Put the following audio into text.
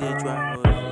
village wa.